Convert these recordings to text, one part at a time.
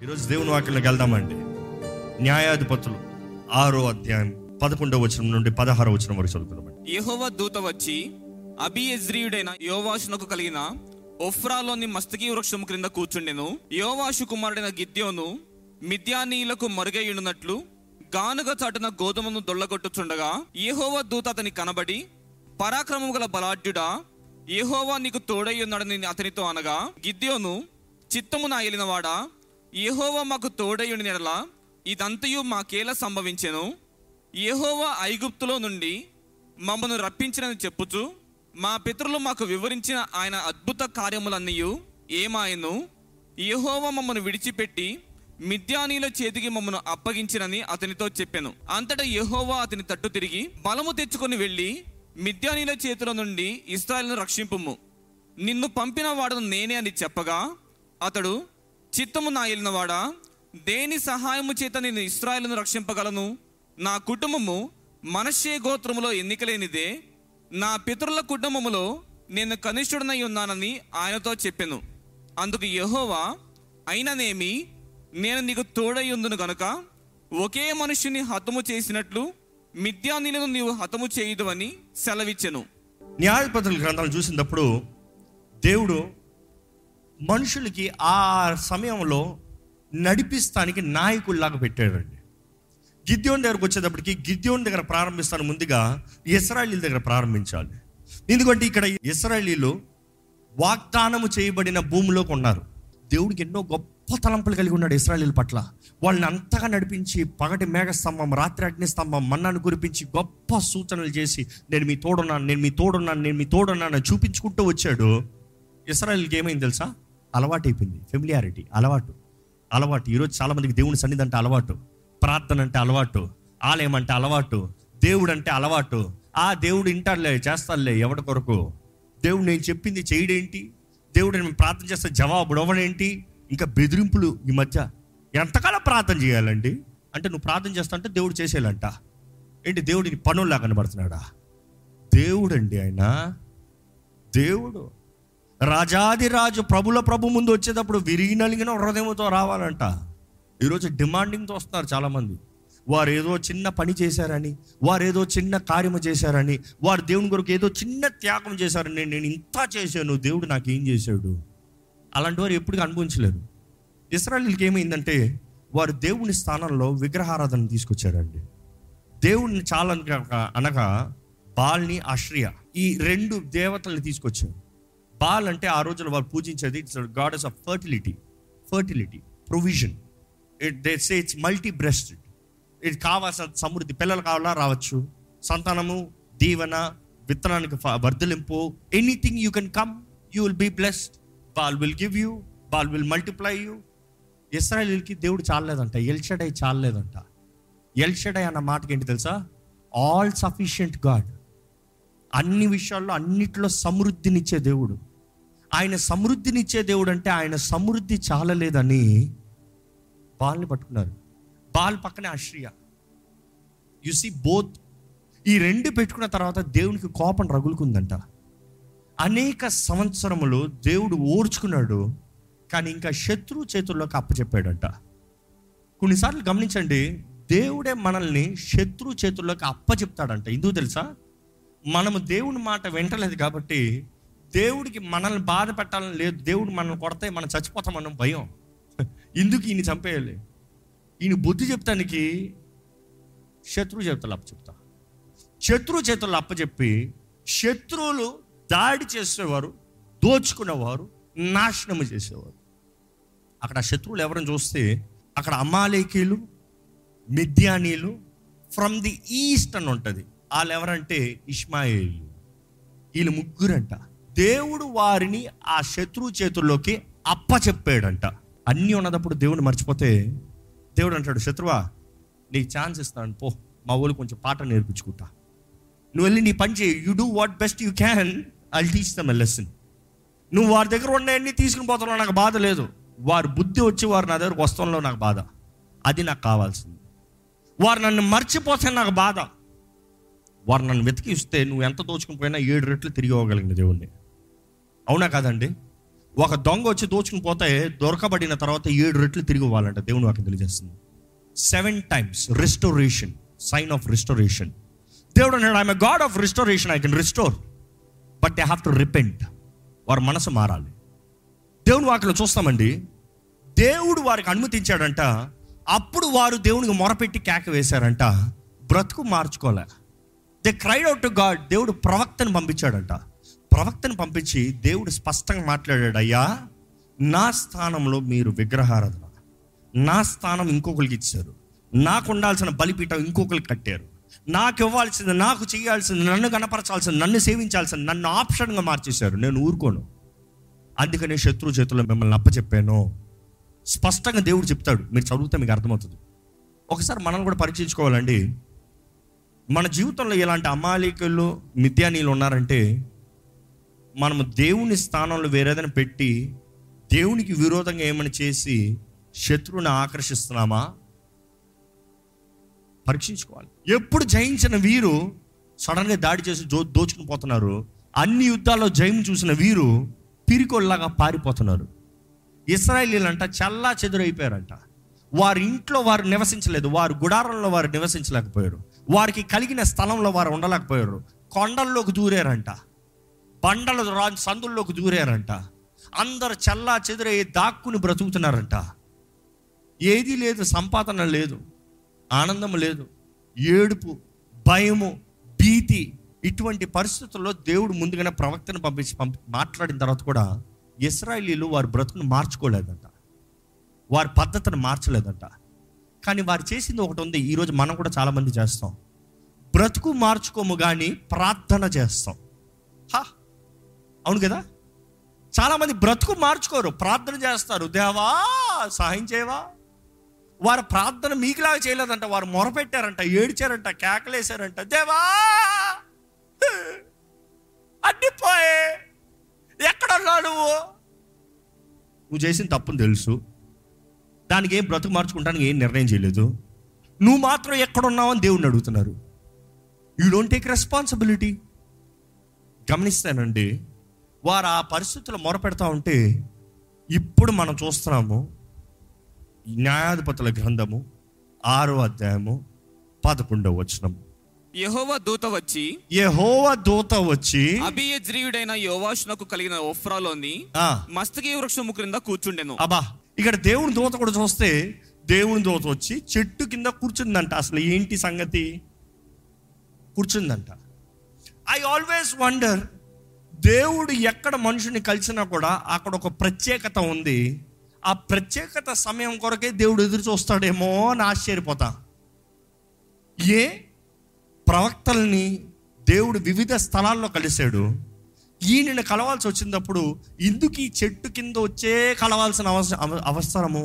ఈరోజు దేవుని వాక్యంలోకి వెళ్దామండి. న్యాయాధిపతులు ఆరో అధ్యాయం పదకొండవ వచనం నుండి పదహారవ వచనం వరకు చదువుతున్నామండి యెహోవా దూత వచ్చి అబియజ్రీయుడైన యోవాషునకు కలిగిన ఒఫ్రాలోని మస్తకి వృక్షం క్రింద కూర్చుండెను. యోవాషు కుమారుడైన గిద్యోను మిథ్యానీయులకు మరుగైయున్నట్లు గానుగ చాటున గోధుమను దొల్లగొట్టుచుండగా యెహోవా దూత అతని కనబడి పరాక్రమం గల బలాఢ్యుడా యెహోవా నీకు తోడయ్యున్నాడని అతనితో అనగా గిద్యోను చిత్తము నా యెహోవా మాకు తోడయుని నెడల ఇదంతయు మాకేలా సంభవించెను. యెహోవా ఐగుప్తులో నుండి మమ్మను రప్పించినని చెప్పుచు మా పితరులు మాకు వివరించిన ఆయన అద్భుత కార్యములన్నీ ఏమాయను. యెహోవా మమ్మను విడిచిపెట్టి మిద్యానీల చేతికి మమ్మను అప్పగించినని అతనితో చెప్పాను. అంతటా యహోవా అతని తట్టు తిరిగి బలము తెచ్చుకొని వెళ్ళి మిద్యానీల చేతుల నుండి ఇస్రాయల్ను రక్షింపుము. నిన్ను పంపిన వాడను నేనే అని చెప్పగా అతడు చిత్తము నా వెళ్ళినవాడా దేని సహాయము చేత నేను ఇస్రాయలను రక్షింపగలను? నా కుటుంబము మనషే గోత్రములో ఎన్నికలేనిదే. నా పితరుల కుటుంబములో నేను కనిష్ఠుడనై ఉన్నానని ఆయనతో చెప్పాను. అందుకు యహోవా అయిననేమి నేను నీకు తోడై ఉందును గనుక ఒకే మనుష్యుని హతము చేసినట్లు మిథ్యానీలను నీవు హతము చేయదు అని సెలవిచ్చెను. న్యాయాధిపతుల గ్రంథాలు చూసినప్పుడు దేవుడు మనుషులకి ఆ సమయంలో నడిపిస్తానికి నాయకుల్లాగా పెట్టాడండి. గిద్యోన్ దగ్గరకు వచ్చేటప్పటికి గిద్యోన్ దగ్గర ప్రారంభిస్తాను ముందుగా ఇస్రాయలీల దగ్గర ప్రారంభించాలి. ఎందుకంటే ఇక్కడ ఇస్రాయలీలు వాగ్దానము చేయబడిన భూమిలోకి ఉన్నారు. దేవుడికి ఎన్నో గొప్ప తలంపులు కలిగి ఉన్నాడు ఇస్రాయలీల పట్ల. వాళ్ళని అంతగా నడిపించి పగటి మేఘస్తంభం రాత్రి అగ్నిస్తంభం మన్నాను కురిపించి గొప్ప సూచనలు చేసి నేను మీ తోడున్నాను నేను మీ తోడున్నాను నేను మీ తోడున్నాను చూపించుకుంటూ వచ్చాడు. ఇస్రాయల్కి ఏమైంది తెలుసా? అలవాటు అయిపోయింది ఫెమిలియారిటీ అలవాటు. అలవాటు. ఈరోజు చాలా మందికి దేవుని సన్నిధి అంటే అలవాటు. ప్రార్థన అంటే అలవాటు. ఆలయం అంటే అలవాటు. దేవుడు అంటే అలవాటు. ఆ దేవుడు ఇంటారులే చేస్తాడులే ఎవడి కొరకు? దేవుడు నేను చెప్పింది చేయడేంటి? దేవుడు నేను ప్రార్థన చేస్తే జవాబు ఇవ్వడేంటి ఇంకా బెదిరింపులు ఈ మధ్య. ఎంతకాలం ప్రార్థన చేయాలండి? అంటే నువ్వు ప్రార్థన చేస్తా అంటే దేవుడు చేసేయాలంట ఏంటి? దేవుడిని పనుల్లా కనబడుతున్నాడా? దేవుడు అండి ఆయన. దేవుడు. రాజాదిరాజు ప్రభుల ప్రభు ముందు వచ్చేటప్పుడు విరిగి నలిగిన హృదయంతో రావాలంట. ఈరోజు డిమాండింగ్తో వస్తున్నారు చాలామంది. వారు ఏదో చిన్న పని చేశారని వారు ఏదో చిన్న కార్యము చేశారని వారు దేవుని కొరకు ఏదో చిన్న త్యాగం చేశారని నేను ఇంత చేశాను దేవుడు నాకు ఏం చేశాడు? అలాంటి వారు ఎప్పుడు అనుభవించలేరు. ఇస్రాయల్కి ఏమైందంటే వారు దేవుని స్థానంలో విగ్రహారాధన తీసుకొచ్చారండి. దేవుడిని చాలా అనగా అనగా బాల్ని అశ్రియ ఈ రెండు దేవతల్ని తీసుకొచ్చారు. బాల్ అంటే ఆ రోజుల్లో వాళ్ళు పూజించేది it's goddess of fertility fertility provision it they say it's multi breasted ఇది కావాల్సిన సమృద్ధి పిల్లలు కావాలా రావచ్చు. సంతానము దీవెన విత్తనానికి వర్ధలింపు anything you can come you will be blessed Baal will give you Baal will multiply you ఇస్రాయలీలకి దేవుడు చాలలేదంట ఎల్షడై చాలలేదంట. ఎల్షడై అన్న మాటకి ఏంటి తెలుసా? ఆల్ సఫిషియంట్ గాడ్ అన్ని విషయాల్లో అన్నిట్లో సమృద్ధినిచ్చే దేవుడు. ఆయన సమృద్ధినిచ్చే దేవుడు అంటే ఆయన సమృద్ధి చాలలేదని బాల్ని పట్టుకున్నారు. బాల్ పక్కనే ఆశ్రియ. యు సీ బోత్ ఈ రెండు పెట్టుకున్న తర్వాత దేవునికి కోపం రగులుకుందంట. అనేక సంవత్సరములు దేవుడు ఓర్చుకున్నాడు కానీ ఇంకా శత్రు చేతుల్లోకి అప్పచెప్పాడంట. కొన్నిసార్లు గమనించండి దేవుడే మనల్ని శత్రు చేతుల్లోకి అప్పచెప్తాడంట. ఎందుకు తెలుసా? మనము దేవుని మాట వింటలేదు కాబట్టి దేవుడికి మనల్ని బాధ పెట్టాలని లేదు. దేవుడు మనల్ని కొడితే మనం చచ్చిపోతామన్న భయం. ఎందుకు ఈయన చంపేయాలి? ఈయన బుద్ధి చెప్తానికి శత్రు చేతులు అప్పచెప్తా శత్రు చేతులు అప్పచెప్పి శత్రువులు దాడి చేసేవారు దోచుకునేవారు నాశనము చేసేవారు. అక్కడ శత్రువులు ఎవరిని చూస్తే అక్కడ అమాలేకీలు మిద్యానీలు ఫ్రమ్ ది ఈస్ట్ అని ఉంటుంది. వాళ్ళు ఎవరంటే ఇష్మాయిలు. వీళ్ళు ముగ్గురంట. దేవుడు వారిని ఆ శత్రువు చేతుల్లోకి అప్పచెప్పాడంట. అన్నీ ఉన్నదప్పుడు దేవుడు మర్చిపోతే దేవుడు అంటాడు శత్రువా నీకు ఛాన్స్ ఇస్తాను పో మా ఊళ్ళు కొంచెం పాట నేర్పించుకుంటా. నువ్వు వెళ్ళి నీ పని చేయి. You do what best you can I teach them lesson నువ్వు వారి దగ్గర ఉన్నాయన్నీ తీసుకుని పోతున్నావు నాకు బాధ లేదు. వారి బుద్ధి వచ్చి వారు నా దగ్గరకు వస్తంలో నాకు బాధ. అది నాకు కావాల్సింది. వారు నన్ను మర్చిపోతే నాకు బాధ. వారు నన్ను వెతికిస్తే నువ్వు ఎంత దోచుకుని పోయినా ఏడు రెట్లు తిరిగి ఇవ్వగలిగిన దేవుణ్ణి. అవునా కాదండి? ఒక దొంగ వచ్చి దోచుకుని పోతే దొరకబడిన తర్వాత ఏడు రెట్లు తిరిగి ఇవ్వాలంట. దేవుని వాకి తెలియజేస్తుంది. Seven times restoration sign of restoration దేవుడు అన్నాడు I'm God of restoration I can restore but they have to repent వారి మనసు మారాలి. దేవుని వాకిలో చూస్తామండి. దేవుడు వారికి అనుమతించాడంట. అప్పుడు వారు దేవునికి మొరపెట్టి కేక వేశారంట. బ్రతుకు మార్చుకోలే. They cried out to God దేవుడు ప్రవక్తను పంపించాడంట. ప్రవక్తను పంపించి దేవుడు స్పష్టంగా మాట్లాడాడు అయ్యా నా స్థానంలో మీరు విగ్రహారాధన. నా స్థానం ఇంకొకరికి ఇచ్చారు. నాకు ఉండాల్సిన బలిపీఠం ఇంకొకరికి కట్టారు. నాకు ఇవ్వాల్సింది నాకు చేయాల్సింది నన్ను కనపరచాల్సింది నన్ను సేవించాల్సింది నన్ను ఆప్షన్గా మార్చేశారు. నేను ఊరుకోను. అందుకనే శత్రు చేతుల్లో మిమ్మల్ని అప్పచెప్పాను. స్పష్టంగా దేవుడు చెప్తాడు. మీరు చదివితే మీకు అర్థమవుతుంది. ఒకసారి మనం కూడా పరీక్షించుకోవాలండి మన జీవితంలో ఇలాంటి అమాలికలు మిథ్యానీలు ఉన్నారంటే మనము దేవుని స్థానంలో వేరేదైనా పెట్టి దేవునికి విరోధంగా ఏమైనా చేసి శత్రువుని ఆకర్షిస్తున్నామా? పరీక్షించుకోవాలి. ఎప్పుడు జయించిన వీరు సడన్గా దాడి చేసి దో దోచుకుని పోతున్నారు. అన్ని యుద్ధాల్లో జయం చూసిన వీరు పిరికొల్లాగా పారిపోతున్నారు. ఇస్రాయలీలంట చల్లా చెదురైపోయారంట. వారి ఇంట్లో వారు నివసించలేదు. వారు గుడారంలో వారు నివసించలేకపోయారు. వారికి కలిగిన స్థలంలో వారు ఉండలేకపోయారు. కొండల్లోకి దూరారంట. బండల రాని సందుల్లోకి దూరారంట. అందరు చల్లా చెదురై దాక్కుని బ్రతుకుతున్నారంట. ఏదీ లేదు సంపాదన లేదు ఆనందం లేదు ఏడుపు భయము భీతి ఇటువంటి పరిస్థితుల్లో దేవుడు ముందుగానే ప్రవక్తను పంపించి పంపి మాట్లాడిన తర్వాత కూడా ఇస్రాయలీలు వారి బ్రతుకును మార్చుకోలేదంట. వారి పద్ధతిని మార్చలేదంట. కానీ వారు చేసింది ఒకటి ఉంది. ఈరోజు మనం కూడా చాలామంది చేస్తాం. బ్రతుకు మార్చుకోము కానీ ప్రార్థన చేస్తాం. హా! అవును కదా? చాలామంది బ్రతుకు మార్చుకోరు. ప్రార్థన చేస్తారు. దేవా సహాయం చేయవా? వారు ప్రార్థన మీకులాగా చేయలేదంట. వారు మొరపెట్టారంట ఏడ్చారంట కేకలేశారంట. దేవా! అడ్డిపోయే. ఎక్కడున్నావు నువ్వు? నువ్వు చేసిన తప్పుని తెలుసు. దానికి ఏం బ్రతుకు మార్చుకుంటానికి ఏం నిర్ణయం చేయలేదు. నువ్వు మాత్రం ఎక్కడున్నావు అని దేవుడిని అడుగుతున్నారు. యూ డోంట్ టేక్ రెస్పాన్సిబిలిటీ గమనిస్తానండి వారు ఆ పరిస్థితుల్లో మొరపెడతా ఉంటే ఇప్పుడు మనం చూస్తున్నాము న్యాయాధిపతుల గ్రంథము ఆరో అధ్యాయము పదకొండవ వచనం. యెహోవా దూత వచ్చి యెహోవ దూత వచ్చి అభియజ్రీయుడైన యోవాషునకు కలిగిన ఒఫ్రాలోని మస్తకి వృక్షము క్రింద కూర్చుండెను. అబ్బా ఇక్కడ దేవుని దూత కూడా చూస్తే దేవుని దూత వచ్చి చెట్టు కింద కూర్చుందంట. అసలు ఏంటి సంగతి? కూర్చుందంట. ఐ ఆల్వేస్ వండర్ దేవుడు ఎక్కడ మనుషుని కలిసినా కూడా అక్కడ ఒక ప్రత్యేకత ఉంది. ఆ ప్రత్యేకత సమయం కొరకే దేవుడు ఎదురు చూస్తాడేమో అని ఆశ్చర్యపోతా. ఏ? ప్రవక్తల్ని దేవుడు వివిధ స్థలాల్లో కలిశాడు. ఈయనని కలవాల్సి వచ్చినప్పుడు ఇందుకు ఈ చెట్టు కింద వచ్చే కలవాల్సిన అవసరం అవసరము?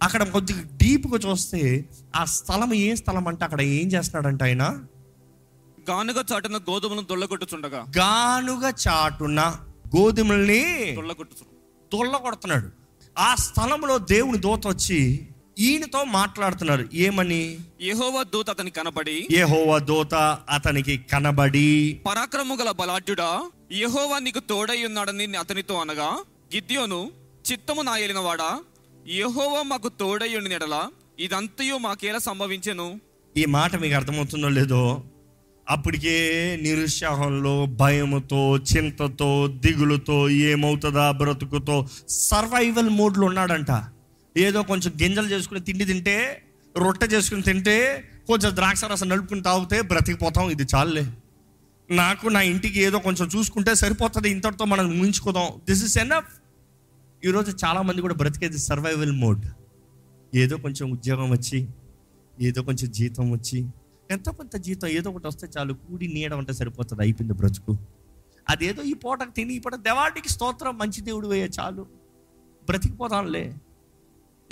అక్కడ కొద్దిగా డీప్గా చూస్తే ఆ స్థలం ఏ స్థలం అంటే అక్కడ ఏం చేస్తున్నాడంట ఆయన? గానుగ చాటున గోధుమలను దొల్లగొట్టుచుండగా గానుగ చాటున గోధుమల్ని దొల్లగొట్టుచు తొల్ల కొడుతున్నాడు ఆ స్థలంలో దేవుని దూత వచ్చి ఈయనతో మాట్లాడుతున్నారు. ఏమని? యెహోవా దూత అతని కనబడి యెహోవా దూత అతనికి కనబడి పరాక్రము గల బలాఢ్యుడా యెహోవా నీకు తోడై ఉన్నాడని అతనితో అనగా గిద్యోను చిత్తము నా ఏలినవాడా? యెహోవా మాకు తోడై ఉండి నెడల ఇదంతయు మాకేలా సంభవించెను? ఈ మాట మీకు అర్థమవుతుందో లేదో అప్పటికే నిరుత్సాహంలో భయముతో చింతతో దిగులుతో ఏమవుతుందా బ్రతుకుతో సర్వైవల్ మోడ్లో ఉన్నాడంట. ఏదో కొంచెం గింజలు చేసుకుని తిండి తింటే రొట్టె చేసుకుని తింటే కొంచెం ద్రాక్ష రసం నలుపుకుని తాగితే బ్రతికిపోతాం. ఇది చాలులే. నాకు నా ఇంటికి ఏదో కొంచెం చూసుకుంటే సరిపోతుంది. ఇంతటితో మనం ముగించుకోదాం. దిస్ ఇస్ ఎనఫ్ ఈరోజు చాలామంది కూడా బ్రతికేది సర్వైవల్ మోడ్ ఏదో కొంచెం ఉద్యోగం వచ్చి ఏదో కొంచెం జీతం వచ్చి ఎంత కొంత జీతం ఏదో ఒకటి వస్తే చాలు. కూడి నీడ ఉంటే సరిపోతుంది. అయిపోయింది బ్రతుకు. అదేదో ఈ పూటకు తిని ఈ పూట దేవాడికి స్తోత్రం మంచి దేవుడు వేయ చాలు. బ్రతికిపోతాంలే.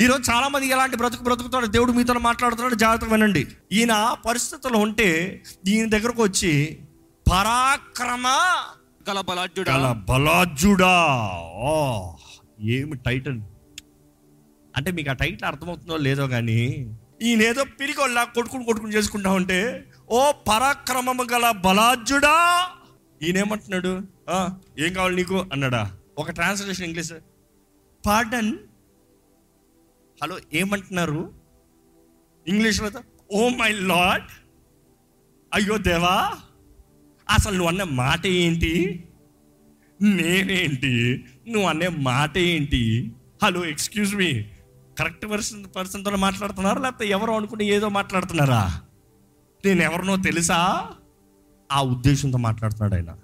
ఈరోజు చాలా మంది ఎలాంటి బ్రతుకు బ్రతుకుతాడు దేవుడు మీతో మాట్లాడుతున్నాడు. జాగ్రత్తగా వినండి. ఈయన ఆ పరిస్థితుల్లో ఉంటే ఈయన దగ్గరకు వచ్చి పరాక్రమ గల బలాఢ్యుడా గల బలాజుడా ఓ ఏమి టైటిల్? అంటే మీకు ఆ టైటిల్ అర్థమవుతుందో లేదో కానీ ఈయన ఏదో పిరికొల్లా కొట్టుకుని కొట్టుకుని చేసుకుంటా ఉంటే ఓ పరాక్రమము గల బలాజుడా ఈయనేమంటున్నాడు? "ఆ, ఏం కావాలి నీకు? అన్నాడా. ఒక ట్రాన్స్లేషన్ ఇంగ్లీష్. పార్డన్ హలో ఏమంటున్నారు? ఇంగ్లీష్లో ఓ మై లాడ్ అయ్యో దేవా అసలు నువ్వు అన్న మాట ఏంటి? నేనేంటి? నువ్వు అనే మాట ఏంటి? Hello excuse me correct person పర్సన్తో మాట్లాడుతున్నారా? లేకపోతే ఎవరో అనుకుని ఏదో మాట్లాడుతున్నారా? నేను ఎవరినో తెలుసా? ఆ ఉద్దేశంతో మాట్లాడుతున్నాడు ఆయన.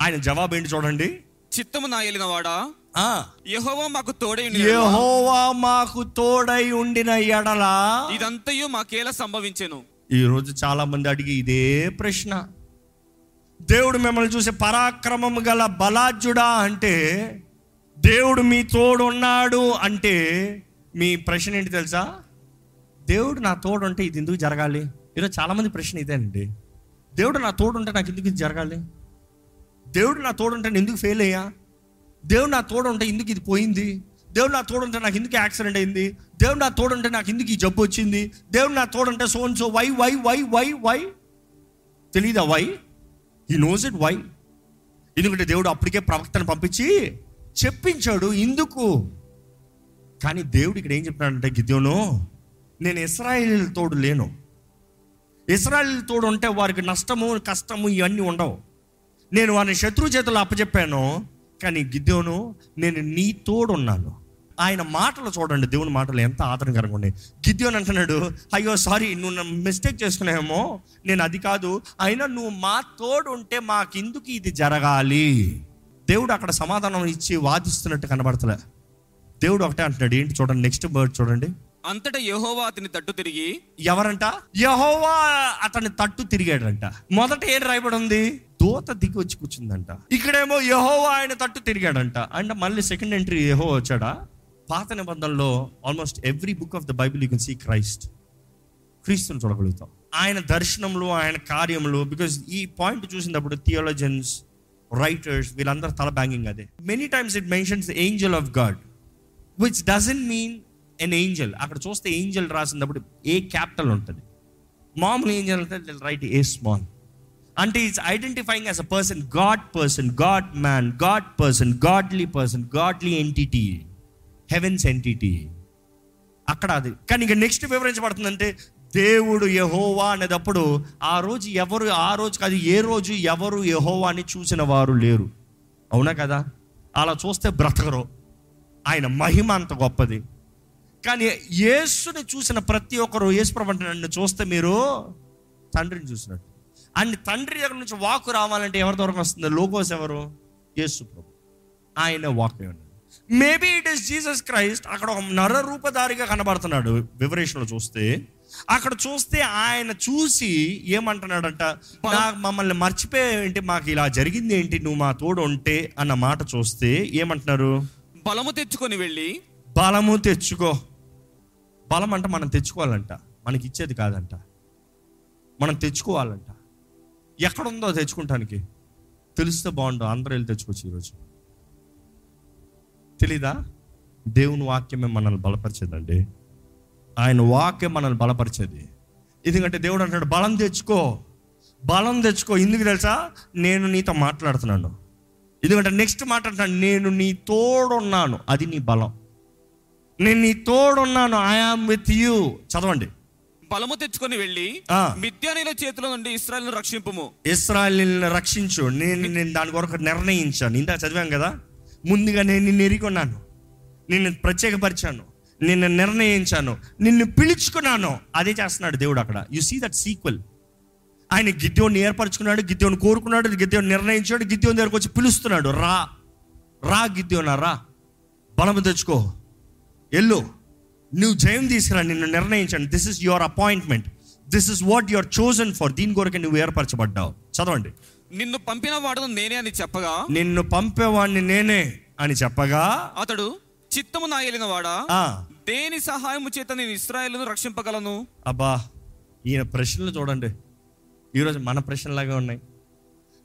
ఆయన జవాబు ఏంటి చూడండి. చిత్తము నా వాడా? ఆ. యెహోవా మాకు తోడై యెహోవా మాకు తోడై ఉండిన ఎడలా? ఇదంతయు మాకేలా సంభవించెను? ఈ రోజు చాలా మంది అడిగి ఇదే ప్రశ్న. దేవుడు మిమ్మల్ని చూసి పరాక్రమం గల బలాజ్యుడా అంటే దేవుడు మీ తోడు ఉన్నాడు అంటే మీ ప్రశ్న ఏంటి తెలుసా? దేవుడు నా తోడు ఉంటే ఇది ఎందుకు జరగాలి? ఈరోజు చాలా మంది ప్రశ్న ఇదేనండి. దేవుడు నా తోడు ఉంటే నాకు ఎందుకు ఇది జరగాలి? దేవుడు నా తోడుంటే నేను ఎందుకు ఫెయిల్ అయ్యా? దేవుడు నా తోడు ఉంటే ఎందుకు ఇది పోయింది? దేవుడు నా తోడుంటే నాకు ఎందుకు యాక్సిడెంట్ అయింది? దేవుడు నా తోడుంటే నాకు ఎందుకు ఈ జబ్బు వచ్చింది? దేవుడు నా తోడుంటే so so why why why why why తెలీదా why he knows it why ఎందుకంటే దేవుడు అప్పటికే ప్రవక్తను పంపించి చెప్పించాడు ఇందుకు. కానీ దేవుడు ఇక్కడ ఏం చెప్తున్నాడంటే గిద్యోను నేను ఇస్రాయిల్ తోడు లేను. ఇస్రాయిల్ తోడు ఉంటే వారికి నష్టము కష్టము ఇవన్నీ ఉండవు. నేను వారిని శత్రు చేతులు అప్పచెప్పాను కానీ గిద్యోను నేను నీ తోడు ఉన్నాను ఆయన మాటలు చూడండి దేవుని మాటలు ఎంత ఆదరణకరంగా ఉన్నాయి. గిద్యోన్ అంటున్నాడు అయ్యో సారీ నువ్వు మిస్టేక్ చేసుకున్నావేమో నేను అది కాదు. అయినా నువ్వు మా తోడు ఉంటే మాకెందుకు ఇది జరగాలి? దేవుడు అక్కడ సమాధానం ఇచ్చి వాదిస్తున్నట్టు కనబడతలే. దేవుడు ఒకటే అంటున్నాడు ఏంటి చూడండి నెక్స్ట్ బర్డ్ చూడండి. అంతటా యెహోవా అతని తట్టు తిరిగి ఎవరంట? యహోవా అతని తట్టు తిరిగాడంట. మొదట ఏం రాయబడి ఉంది? దూత దిగి వచ్చి కూర్చుందంట. ఇక్కడేమో యహోవా ఆయన తట్టు తిరిగాడంట. అండ్ మళ్ళీ సెకండ్ ఎంట్రీ యహో వచ్చాడా? పాత నిబంధనలో almost every book of the Bible you can see Christ క్రీస్తుని చూడగలుగుతాం. ఆయన దర్శనంలో ఆయన కార్యములు బికాజ్ ఈ పాయింట్ చూసినప్పుడు థియోలజన్స్ రైటర్స్ వీళ్ళందరూ తల బ్యాంగింగ్ అదే. Many times it mentions angel of God which doesn't mean an angel అక్కడ చూస్తే ఏంజల్ రాసినప్పుడు ఏ క్యాపిటల్ ఉంటుంది? మామూలు ఏంజల్ అంటే రైట్ ఏ స్మాల్ అంటే is identifying as a person God person God man God person godly person godly entity heavens entity అక్కడ అది. కానీ ఇక నెక్స్ట్ వివరించబడుతుందంటే దేవుడు యహోవా అనేటప్పుడు ఆ రోజు ఎవరు ఆ రోజు కాదు ఏ రోజు ఎవరు యహోవాని చూసిన వారు లేరు. అవునా కదా? అలా చూస్తే బ్రతకరు. ఆయన మహిమ అంత గొప్పది. కానీ యేసుని చూసిన ప్రతి ఒక్కరు యేసు ప్రభు నన్ను చూస్తే మీరు తండ్రిని చూసినట్టు. అండ్ తండ్రి దగ్గర నుంచి వాకు రావాలంటే ఎవరి ద్వారా వస్తుంది? లోగోస్ ఎవరు? యేసు ప్రభు. ఆయన walk maybe it is Jesus Christ అక్కడ ఒక నర రూపధారిగా కనబడుతున్నాడు. వివరేషన్లో చూస్తే అక్కడ చూస్తే ఆయన చూసి ఏమంటున్నాడంట? "నా- మమ్మల్ని మర్చిపోయేంటి? మాకు ఇలా జరిగింది ఏంటి? నువ్వు మా తోడు ఉంటే అన్న మాట చూస్తే ఏమంటున్నారు? బలము తెచ్చుకొని వెళ్ళి. బలము తెచ్చుకో. బలం అంటే మనం తెచ్చుకోవాలంట. మనకి ఇచ్చేది కాదంట. మనం తెచ్చుకోవాలంట. ఎక్కడుందో తెచ్చుకుంటానికి. తెలిస్తే బాగుండు అందరూ వెళ్ళి తెచ్చుకోవచ్చు ఈరోజు తెలీదా? దేవుని వాక్యమే మనల్ని బలపరిచేదండి. ఆయన వాక్యం మనల్ని బలపరిచేది. ఎందుకంటే దేవుడు అంటాడు బలం తెచ్చుకో బలం తెచ్చుకో. ఎందుకు తెలుసా? నేను నీతో మాట్లాడుతున్నాను. ఎందుకంటే నెక్స్ట్ మాట్లాడుతున్నాను నేను నీ తోడున్నాను. అది నీ బలం. నేను నీ తోడున్నాను ఐఆమ్ విత్ యూ చదవండి. బలము తెచ్చుకొని వెళ్ళి. మిద్యానీల చేతిలో నుండి ఇస్రాయల్ను రక్షింపుము. ఇస్రాయల్ని రక్షించు. నేను నేను దాని కొరకు నిర్ణయించాను. ఇందా చదివాం కదా? ముందుగా నేను నిన్ను ఎరిగొన్నాను. నిన్ను ప్రత్యేకపరిచాను. నిన్ను నిర్ణయించాను. నిన్ను పిలుచుకున్నాను. అదే చేస్తున్నాడు దేవుడు అక్కడ. యు సీ దట్ సీక్వెల్ ఆయన గిద్యోని ఏర్పరచుకున్నాడు గిద్యోని కోరుకున్నాడు గిద్యోని నిర్ణయించాడు గిద్యోని దగ్గరకు వచ్చి పిలుస్తున్నాడు. రా. రా గిద్యోనా రా. బలము తెచ్చుకో. ఎల్లు నువ్వు జయం తీసుకురా నిన్ను నిర్ణయించండి. This is your appointment this is what your chosen for దీని కొరకు నువ్వు ఏర్పరచబడ్డావు. చదవండి. నిన్ను పంపిన వాడును నేనే అని చెప్పగా? నిన్ను పంపేవాడిని నేనే అని చెప్పగా? అతడు చిత్తము నా వాడా ఆ. దేని సహాయము చేత నేను ఇస్రాయేల్ను రక్షింపగలను? అబ్బా ఈయన ప్రశ్నలు చూడండి. ఈరోజు మన ప్రశ్నలాగా ఉన్నాయి.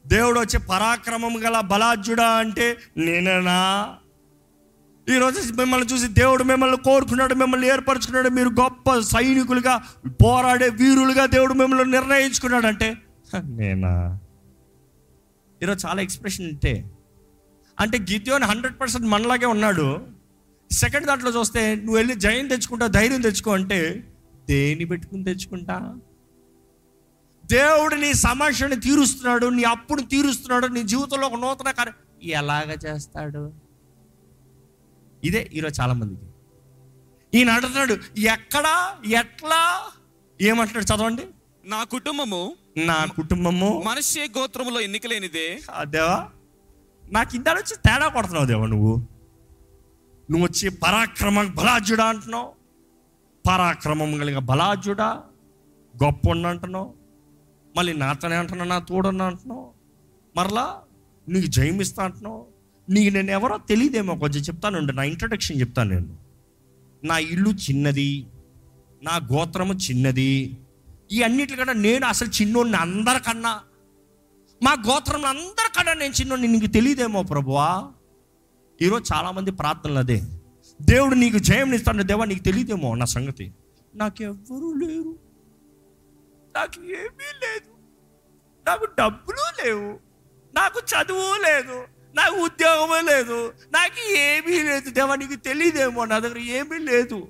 దేవుడు వచ్చి పరాక్రమం గల బలాజ్యుడా అంటే నేనేనా? ఈరోజు మిమ్మల్ని చూసి దేవుడు మిమ్మల్ని కోరుకున్నాడు మిమ్మల్ని ఏర్పరచుకున్నాడు. మీరు గొప్ప సైనికులుగా పోరాడే వీరులుగా దేవుడు మిమ్మల్ని నిర్ణయించుకున్నాడు అంటే "హ, నేనా? ఈరోజు చాలా ఎక్స్ప్రెషన్ ఉంటే అంటే గిద్యోని హండ్రెడ్ పర్సెంట్ మనలాగే ఉన్నాడు. సెకండ్ దాంట్లో చూస్తే నువ్వు వెళ్ళి జయం తెచ్చుకుంటా ధైర్యం తెచ్చుకో అంటే దేని పెట్టుకుని తెచ్చుకుంటా? దేవుడు నీ సమస్యని తీరుస్తున్నాడు నీ అప్పును తీరుస్తున్నాడు నీ జీవితంలో ఒక నూతన కార్యం ఎలాగ చేస్తాడు? ఇదే ఈరోజు చాలా మందికి ఈయన అంటున్నాడు ఎక్కడా? ఎట్లా? ఏమంటున్నాడు చదవండి. నా కుటుంబము నా కుటుంబము. మనిషి గోత్రములో ఎన్నికలేనిదే దేవా నాకు ఇంత వచ్చి తేడా కొడుతున్నావు దేవా నువ్వు. నువ్వు వచ్చి పరాక్రమ బలాజుడా అంటున్నావు. పరాక్రమం కలిగిన బలాజుడా గొప్ప అంటున్నావు. మళ్ళీ నాతోనే అంటున్నావు నా తోడన్నా అంటున్నావు. మరలా నీకు జయమిస్తా అంటున్నావు. నీకు నేను ఎవరో తెలియదేమో కొంచెం చెప్తాను నా ఇంట్రడక్షన్ చెప్తాను నేను. నా ఇల్లు చిన్నది నా గోత్రము చిన్నది ఈ అన్నిటికన్నా నేను అసలు చిన్నోడిని అందరికన్నా మా గోత్రంలో అందరికన్నా నేను చిన్నోడిని నీకు తెలియదేమో ప్రభువా? ఈరోజు చాలామంది ప్రార్థనలు అదే. దేవుడు నీకు జయం ఇస్తాడు దేవా నీకు తెలియదేమో నా సంగతి. నాకెవ్వరూ లేరు. నాకు ఏమీ లేదు. నాకు డబ్బులు లేవు. నాకు చదువు లేదు. నాకు ఉద్యోగమే లేదు. నాకు ఏమీ లేదు. దేవా నీకు తెలియదేమో నా దగ్గర ఏమీ లేదు.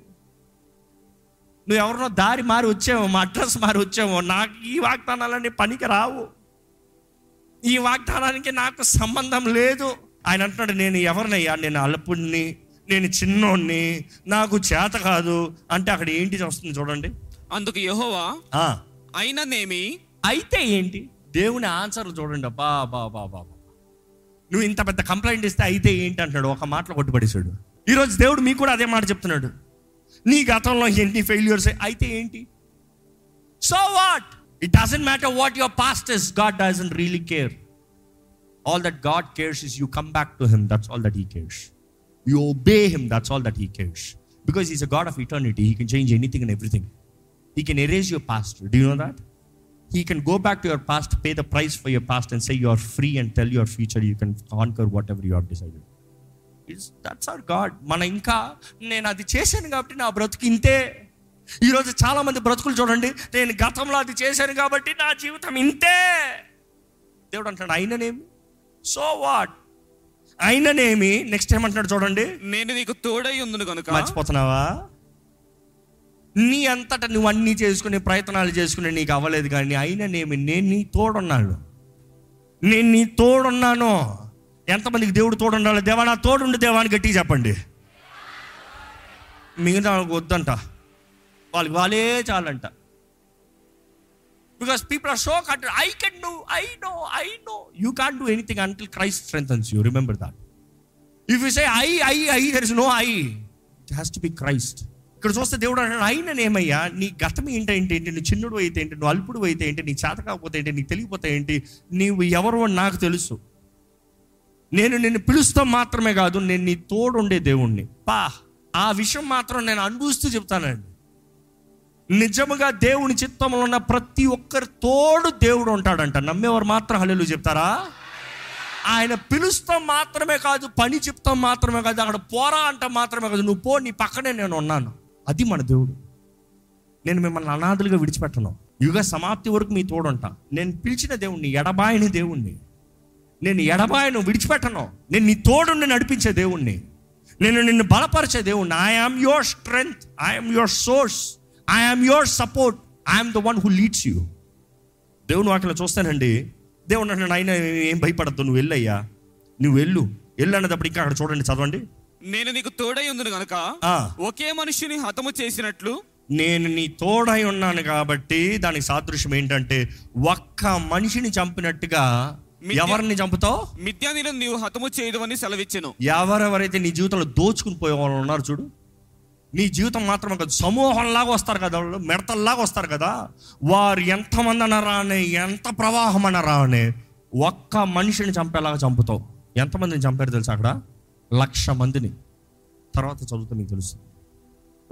నువ్వు ఎవరినో దారి మారి వచ్చావో మా అడ్రస్ మారి వచ్చావో నాకు ఈ వాగ్దానాలన్నీ పనికి రావు. ఈ వాగ్దానానికి నాకు సంబంధం లేదు. ఆయన అంటున్నాడు నేను ఎవరినయ్యా? నేను అల్పుణ్ణి నేను చిన్నోణ్ణి నాకు చేత కాదు. అంటే అక్కడ ఏంటి వస్తుంది చూడండి. అందుకు యెహోవా అయిననేమి? అయితే ఏంటి? దేవుని ఆన్సర్లు చూడండి. బా బా బా బా బా. నువ్వు ఇంత పెద్ద కంప్లైంట్ ఇస్తే అయితే ఏంటి అంటున్నాడు? ఒక మాటలో కొట్టుపడేశాడు ఈరోజు దేవుడు మీకు కూడా అదే మాట చెప్తున్నాడు. నీ గతంలో ఎన్ని ఫెయిల్యూర్స్ అయితే ఏంటి? So what it doesn't matter what your past is God doesn't really care all that God cares is you come back to him that's all that he cares you obey him that's all that he cares because is a God of eternity he can change anything and everything he can erase your past do you know that he can go back to your past pay the price for your past and say your free and tell your future you can conquer whatever your decided is that's our God మన ఇంకా నేను అది చేశాను కాబట్టి నా బ్రతుకు ఇంతే. ఈరోజు చాలా మంది బ్రతుకులు చూడండి నేను గతంలో అది చేశాను కాబట్టి నా జీవితం ఇంతే. దేవుడు అంటాడు అయిననేమి? సో వాట్ అయిననేమి? నెక్స్ట్ ఏమంటున్నాడు చూడండి. నేను నీకు తోడై ఉంది కనుక మర్చిపోతున్నావా? నీ అంతట నువ్వు అన్నీ చేసుకునే ప్రయత్నాలు చేసుకునే నీకు అవ్వలేదు కానీ అయినా నేను నేను నీ తోడున్నాను. నేను నీ తోడున్నాను. ఎంతమందికి దేవుడు తోడుండాలి దేవా నా తోడుండి దేవాన్ని గట్టిగా చెప్పండి. మిగతా వాళ్ళకి వద్దంట. వాళ్ళకి వాళ్ళే చాలంట. Because people are show cut I can do I know I know you can do anything until Christ strengths you remember that if you say I I I there is no I it has to be Christ ఇక్కడ చూస్తే దేవుడు అంటాడు అయిన ఏమయ్యా నీ గతం ఏంటంటే ఏంటి? నువ్వు చిన్నుడు అయితే ఏంటి? నువ్వు అల్పుడు అయితే ఏంటి? నీ చేత కాకపోతే ఏంటి? నీకు తెలియపోతే ఏంటి? నీవు ఎవరు అని నాకు తెలుసు. నేను నిన్ను పిలుస్తాం మాత్రమే కాదు నేను నీ తోడుండే దేవుణ్ణి. పా ఆ విషయం మాత్రం నేను అనుభవిస్తూ చెప్తానండి. నిజముగా దేవుని చిత్తంలో ఉన్న ప్రతి ఒక్కరి తోడు దేవుడు ఉంటాడంట. నమ్మేవారు మాత్రం హల్లెలూయా చెప్తారా? ఆయన పిలుస్తాం మాత్రమే కాదు పని చెప్తాం మాత్రమే కాదు అక్కడ పోరా అంట మాత్రమే కాదు నువ్వు పో నీ పక్కనే నేను ఉన్నాను. అది మన దేవుడు. నేను మిమ్మల్ని అనాథులుగా విడిచిపెట్టను. యుగ సమాప్తి వరకు మీ తోడుంటా. నేను పిలిచిన దేవుణ్ణి ఎడబాయని దేవుణ్ణి. నేను ఎడబాయను విడిచిపెట్టను. నేను నీ తోడుని నడిపించే దేవుణ్ణి. నేను నిన్ను బలపరిచే దేవుణ్ణి. I am your strength I'm your source I am your support I'm the one who leads you దేవుని వాటిలో చూస్తానండి. దేవుడు అంటున్నాడు ఆయన ఏం భయపడద్దు. నువ్వు వెళ్ళయ్యా నువ్వు వెళ్ళు. వెళ్ళు అన్నప్పుడు ఇంకా అక్కడ చూడండి చదవండి. నేను నీకు తోడై ఉందును గనుక ఆ. ఒకే మనుషుని హతము చేసినట్లు నేను నీ తోడై ఉన్నాను కాబట్టి దానికి సాదృశ్యం ఏంటంటే ఒక్క మనిషిని చంపినట్టుగా ఎవరిని చంపుతావు? మిథ్యానీలను నీవు హతము చేయదవని సెలవిచ్చెను. ఎవరెవరైతే నీ జీవితంలో దోచుకుని పోయే వాళ్ళు ఉన్నారు చూడు. నీ జీవితం మాత్రమే కాదు సమూహంలాగా వస్తారు కదా వాళ్ళు మిడతల్లాగా వస్తారు కదా. వారు ఎంతమంది అన్నారా అని ఎంత ప్రవాహం అన్నారా అని ఒక్క మనిషిని చంపేలాగా చంపుతావు. ఎంతమందిని చంపారు తెలుసా అక్కడ? లక్ష మందిని. తర్వాత చదువుతా మీకు తెలుసు.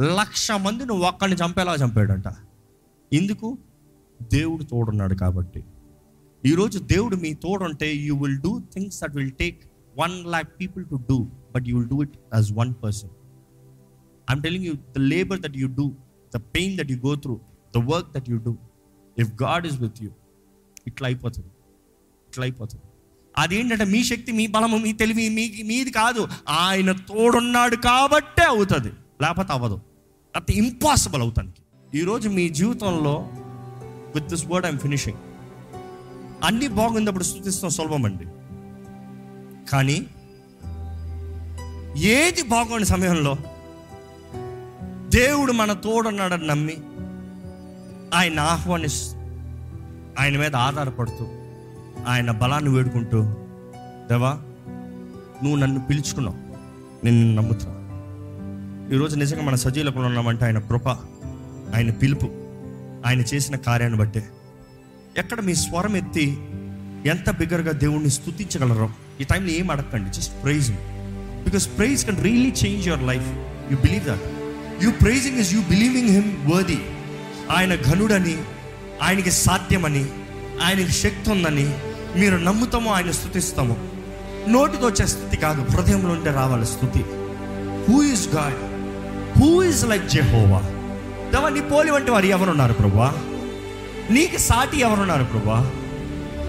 లక్ష మందిని ఒక్కడిని చంపేలాగా చంపాడంట. ఎందుకు? దేవుడు తోడున్నాడు కాబట్టి. ఈరోజు దేవుడు మీ తోడుంటే you will do things that will take one lakh people to do but you will do it as one person I'm telling you the labour that you do the pain that you go through the work that you do if God is with you ఇట్లా అయిపోతుంది. ఇట్లా అయిపోతుంది. అదేంటంటే మీ శక్తి మీ బలము మీ తెలివి మీ మీది కాదు. ఆయన తోడున్నాడు కాబట్టే అవుతుంది. లేకపోతే అవ్వదు. అంత ఇంపాసిబుల్ అవుతానికి. ఈరోజు మీ జీవితంలో with this word I'm finishing అన్నీ బాగుందప్పుడు స్థుతిస్తాం సులభం అండి కానీ ఏది బాగుండే సమయంలో దేవుడు మన తోడున్నాడని నమ్మి ఆయన ఆహ్వానిస్తూ ఆయన మీద ఆధారపడుతూ ఆయన బలాన్ని వేడుకుంటూ దేవా నువ్వు నన్ను పిలుచుకున్నావు. నేను నిన్ను నమ్ముతున్నా ఈరోజు నిజంగా మన సజీలకు ఉన్నామంటే ఆయన కృప ఆయన పిలుపు ఆయన చేసిన కార్యాన్ని బట్టే. ఎక్కడ మీ స్వరం ఎత్తి ఎంత బిగ్గరగా దేవుణ్ణి స్తుతించగలరో ఈ టైంలో ఏం అడగండి just praise because praise can really change your life you believe that you praising is you believing him worthy ఆయన ఘనుడని ఆయనకి సాధ్యమని ఆయనకి శక్తి ఉందని మీరు నమ్ముతామో ఆయన స్థుతిస్తాము. నోటితో వచ్చే స్థుతి కాదు హృదయంలో ఉంటే రావాలి స్థుతి. Who is God who is like Jehovah దేవా నీ పోలి వంటి వారు ఎవరున్నారు ప్రభా నీకు సాటి ఎవరున్నారు ప్రభా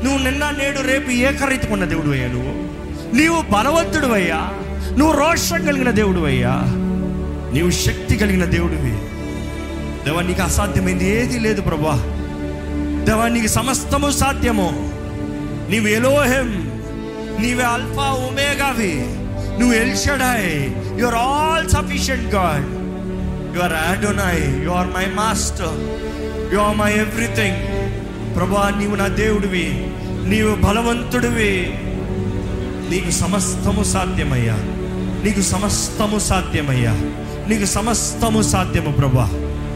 నువ్వు నిన్న నేడు రేపు ఏకరీతికున్న దేవుడు అయ్యా నువ్వు. నీవు బలవంతుడు అయ్యా. నువ్వు రోషం కలిగిన దేవుడు అయ్యా. నీవు శక్తి కలిగిన దేవుడివి దేవా నీకు అసాధ్యమైంది ఏది లేదు ప్రభా దేవా నీకు సమస్తము సాధ్యము. నీవు ఎలోహెం నీవే అల్ఫా ఒమేగావి నువ్వు El Shaddai you are all sufficient God you are Adonai you are my master you are my everything ప్రభా నీవు నా దేవుడివి. నీవు బలవంతుడివి. నీకు సమస్తము సాధ్యమయ్యా. నీకు సమస్తము సాధ్యమయ్యా. నీకు సమస్తము సాధ్యము ప్రభా.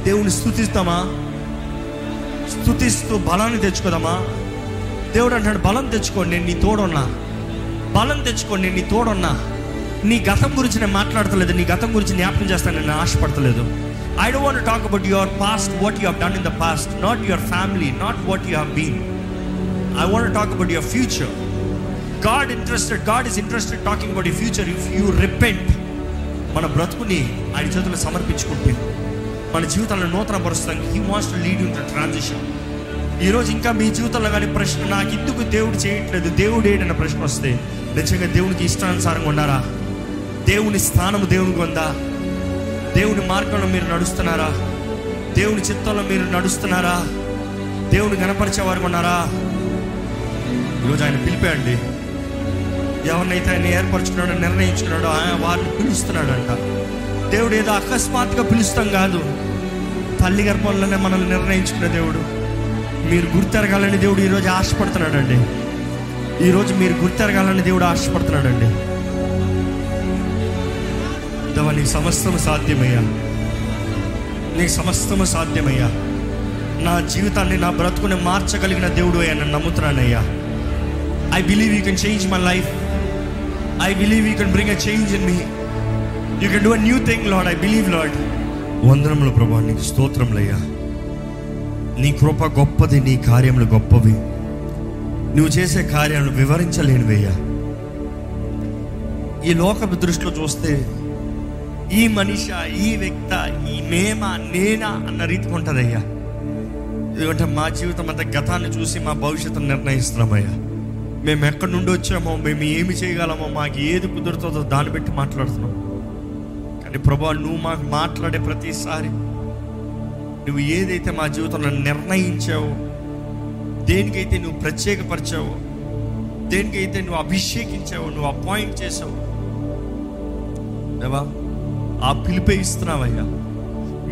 దేవుని స్థుతిస్తామా? స్థుతిస్తూ బలాన్ని తెచ్చుకోదామా దేవుడు అంటాడు బలం తెచ్చుకోండి నేను నీ తోడున్నా. బలం తెచ్చుకోండి నేను నీ తోడున్నా. నీ గతం గురించి నేను మాట్లాడతలేదు నీ గతం గురించి జ్ఞాపకం చేస్తాను నేను ఆశపడతలేదు. I don't want talk about your past what you done in the past not your family not what you have been I want talk about your future God interested God is interested talking about you future if you repent మన బ్రతుకుని ఆయన చేతుల్లో సమర్పించుకుంటే మన జీవితాలను నూతన పరుస్తాం he wants to lead in the transition ఈరోజు ఇంకా మీ జీవితంలో కానీ ప్రశ్న నాకు ఎందుకు దేవుడు చేయట్లేదు. దేవుడు ఏడన్న ప్రశ్న వస్తే నిజంగా దేవునికి ఇష్టానుసారంగా ఉన్నారా? దేవుని స్థానము దేవునికి ఉందా? దేవుని మార్గంలో మీరు నడుస్తున్నారా? దేవుని చిత్తంలో మీరు నడుస్తున్నారా? దేవుని కనపరిచేవారు ఉన్నారా? ఈరోజు ఆయన పిలిపాయండి ఎవరినైతే ఆయన ఏర్పరచుకున్నాడో నిర్ణయించుకున్నాడో ఆయన వారిని పిలుస్తున్నాడంట. దేవుడు ఏదో అకస్మాత్తుగా పిలుస్తాం కాదు. తల్లి గర్భంలోనే మనల్ని నిర్ణయించుకున్న దేవుడు. మీరు గుర్తెరగాలని దేవుడు ఈరోజు ఆశపడుతున్నాడండి. ఈరోజు మీరు గుర్తెరగాలని దేవుడు ఆశపడుతున్నాడండి. దేవా నీ సమస్తము సాధ్యమయ్యా. నీ సమస్తము సాధ్యమయ్యా. నా జీవితాన్ని నా బ్రతుకుని మార్చగలిగిన దేవుడు అయ్యా నేను నమ్ముతున్నానయ్యా. I believe you can change my life I believe you can bring a change in me you can do a new thing lord I believe lord వందనంలో ప్రభా నీకు స్తోత్రములయ్యా. నీ కృప గొప్పది నీ కార్యములు గొప్పవి. నువ్వు చేసే కార్యాలను వివరించలేనివయ్యా ఈ లోకపు దృష్టిలో చూస్తే ఈ మనిష ఈ వ్యక్త ఈ మేమా నేనా అన్న రీతికి ఉంటుందయ్యా. ఎందుకంటే మా జీవితం అంతా గతాన్ని చూసి మా భవిష్యత్తును నిర్ణయిస్తున్నామయ్యా మేము ఎక్కడి నుండి వచ్చామో మేము ఏమి చేయగలమో మాకు ఏది కుదురుతుందో దాన్ని బట్టి మాట్లాడుతున్నాం. కానీ ప్రభా నువ్వు మాకు మాట్లాడే ప్రతిసారి నువ్వు ఏదైతే మా జీవితంలో నిర్ణయించావో దేనికైతే నువ్వు ప్రత్యేకపరిచావో దేనికైతే నువ్వు అభిషేకించావో నువ్వు అపాయింట్ చేసావు దేవా ఆ పిలిపే ఇస్తున్నావయ్యా.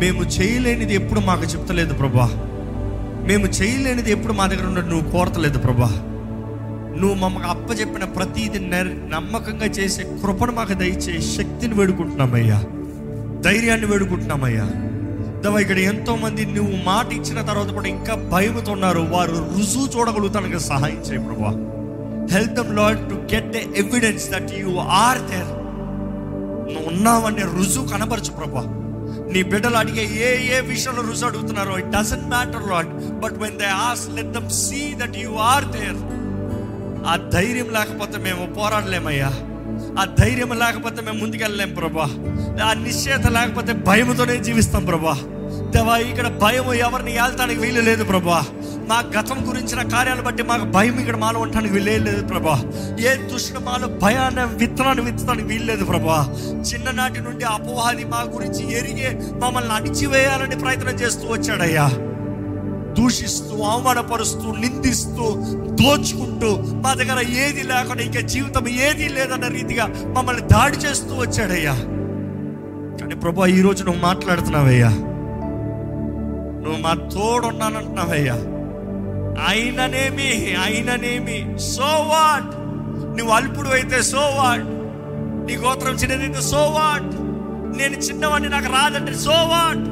మేము చేయలేనిది ఎప్పుడు మాకు చెప్తలేదు ప్రభా. మేము చేయలేనిది ఎప్పుడు మా దగ్గర ఉన్నట్టు నువ్వు కోరతలేదు ప్రభా. నువ్వు మమ్మకు అప్పచెప్పిన ప్రతీది నమ్మకంగా చేసే కృపను మాకు దయచే శక్తిని వేడుకుంటున్నామయ్యా. ధైర్యాన్ని వేడుకుంటున్నామయ్యా. దవా ఇక్కడ ఎంతో మంది నువ్వు మాట ఇచ్చిన తర్వాత కూడా ఇంకా భయముతో ఉన్నారు. వారు రుజువు చూడగలుగుతానికి సహాయం చేయ ప్రభా help them lord to get the evidence that you are there నువ్వు ఉన్నావనే రుజువు కనపరచు ప్రభా నీ బిడ్డలు అడిగే ఏ ఏ విషయంలో రుజువు అడుగుతున్నారో it doesn't matter lord but when they ask let them see that you are there ఆ ధైర్యం లేకపోతే మేము పోరాడలేమయ్యా. ఆ ధైర్యం లేకపోతే మేము ముందుకెళ్ళలేం ప్రభా. ఆ నిశ్చేత లేకపోతే భయముతోనే జీవిస్తాం ప్రభా. దేవా ఇక్కడ భయం ఎవరిని ఏళ్తానికి వీలు లేదు ప్రభా. మా గతం గురించిన కార్యాలు బట్టి మాకు భయం ఇక్కడ మాలో ఉండటానికి వీల్లేదు ప్రభా. ఏ దుష్టుడు మాలో భయాన్ని విత్తనాన్ని విత్తడానికి వీల్లేదు ప్రభా. చిన్ననాటి నుండి అపవాది మా గురించి ఎరిగే మమ్మల్ని అణిచివేయాలని ప్రయత్నం చేస్తూ వచ్చాడయ్యా. దూషిస్తూ అవమానపరుస్తూ నిందిస్తూ దోచుకుంటూ మా దగ్గర ఏది లేకుండా ఇంకా జీవితం ఏది లేదన్న రీతిగా మమ్మల్ని దాడి చేస్తూ వచ్చాడయ్యా. కానీ ప్రభా ఈ రోజు నువ్వు మాట్లాడుతున్నావయ్యా. నువ్వు మా తోడున్నానంటున్నావయ్యా. అయిననేమి అయిననేమి సో వాట్ నువ్వు అల్పుడు అయితే సో వాట్ నీ గోత్రం చిన్నదైతే సో వాట్ నేను చిన్నవాడిని నాకు రాదంటే సో వాట్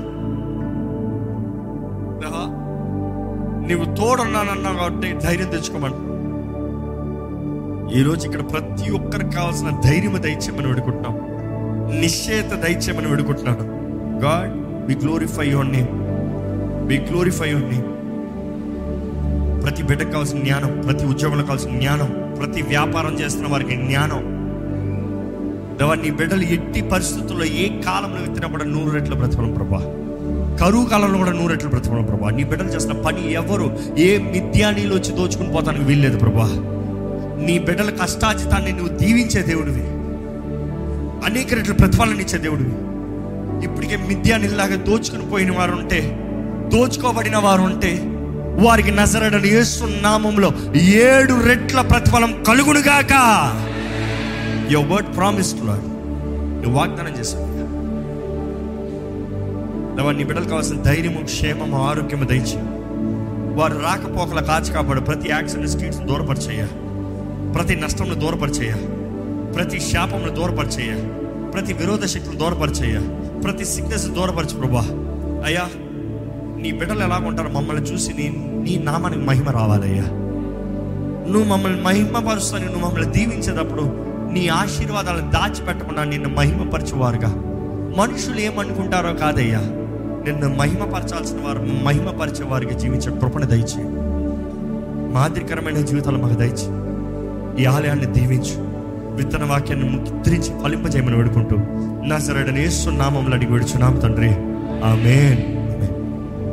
నువ్వు తోడున్నానన్నావు కాబట్టి ధైర్యం తెచ్చుకోమని. ఈరోజు ఇక్కడ ప్రతి ఒక్కరికి కావాల్సిన ధైర్యం దయచేయమని వేడుకుంటున్నాం. నిశ్చయత దయచేయమని వేడుకుంటున్నాడు God be glorify your name be glorify your name ప్రతి బిడ్డకు కావాల్సిన జ్ఞానం ప్రతి ఉద్యోగంలో కావాల్సిన జ్ఞానం ప్రతి వ్యాపారం చేస్తున్న వారికి జ్ఞానం. దేవా నీ బిడ్డలు ఎట్టి పరిస్థితుల్లో ఏ కాలంలో విత్తినా కూడా నూరు రెట్ల ప్రతిఫలం ప్రభా. కరువు కాలంలో కూడా నూరెట్లు రెట్ల ప్రతిఫలం ప్రభా. నీ బిడ్డలు చేసిన పని ఎవరు? ఏ మిథ్యానీలు వచ్చి దోచుకుని పోతానికి వీల్లేదు ప్రభా. నీ బిడ్డల కష్టాజితాన్ని నువ్వు దీవించే దేవుడివి. అనేక రెట్లు ప్రతిఫలం ఇచ్చే దేవుడివి. ఇప్పటికే మిథ్యానిలాగా దోచుకుని పోయిన వారు ఉంటే దోచుకోబడిన వారు ఉంటే వారికి నజరడని యేసు నామంలో ఏడు రెట్ల ప్రతిఫలం కలుగునుగాక. యువర్ వర్డ్ ప్రామిస్డ్ లాడ్ నువ్వు వాగ్దానం చేశావు నీ బిడ్డలు కావాల్సిన ధైర్యము క్షేమము ఆరోగ్యము దయచి వారు రాకపోకల కాచి కాపాడు ప్రతి యాక్సిడెంట్ స్ట్రీట్స్ దూరపరిచేయ ప్రతి నష్టంను దూరపరిచేయ ప్రతి శాపంను దూరపరిచేయ ప్రతి విరోధ శక్తులు దూరపరిచేయ ప్రతి సిక్నెస్ దూరపరచు ప్రభా. అయ్యా నీ బిడ్డలు ఎలా ఉంటారు మమ్మల్ని చూసి నీ నీ నామానికి మహిమ రావాలయ్యా నువ్వు మమ్మల్ని మహిమపరుస్తాను నువ్వు మమ్మల్ని దీవించేటప్పుడు నీ ఆశీర్వాదాలను దాచిపెట్టకుండా నిన్ను మహిమపరచువారుగా. మనుషులు ఏమనుకుంటారో కాదయ్యా. నిన్ను మహిమపరచాల్సిన వారు మహిమపరిచే వారికి జీవించే కృపణ దయచి మాదిరికరమైన జీవితాలు మాకు దయచి ఈ ఆలయాన్ని దీవించు. విత్తన వాక్యాన్ని ముద్రించి ఫలింపజేయమని వేడుకుంటూ నా సరైన నామంలో అడిగి విడుచున్నాం తండ్రి. ఆమెన్.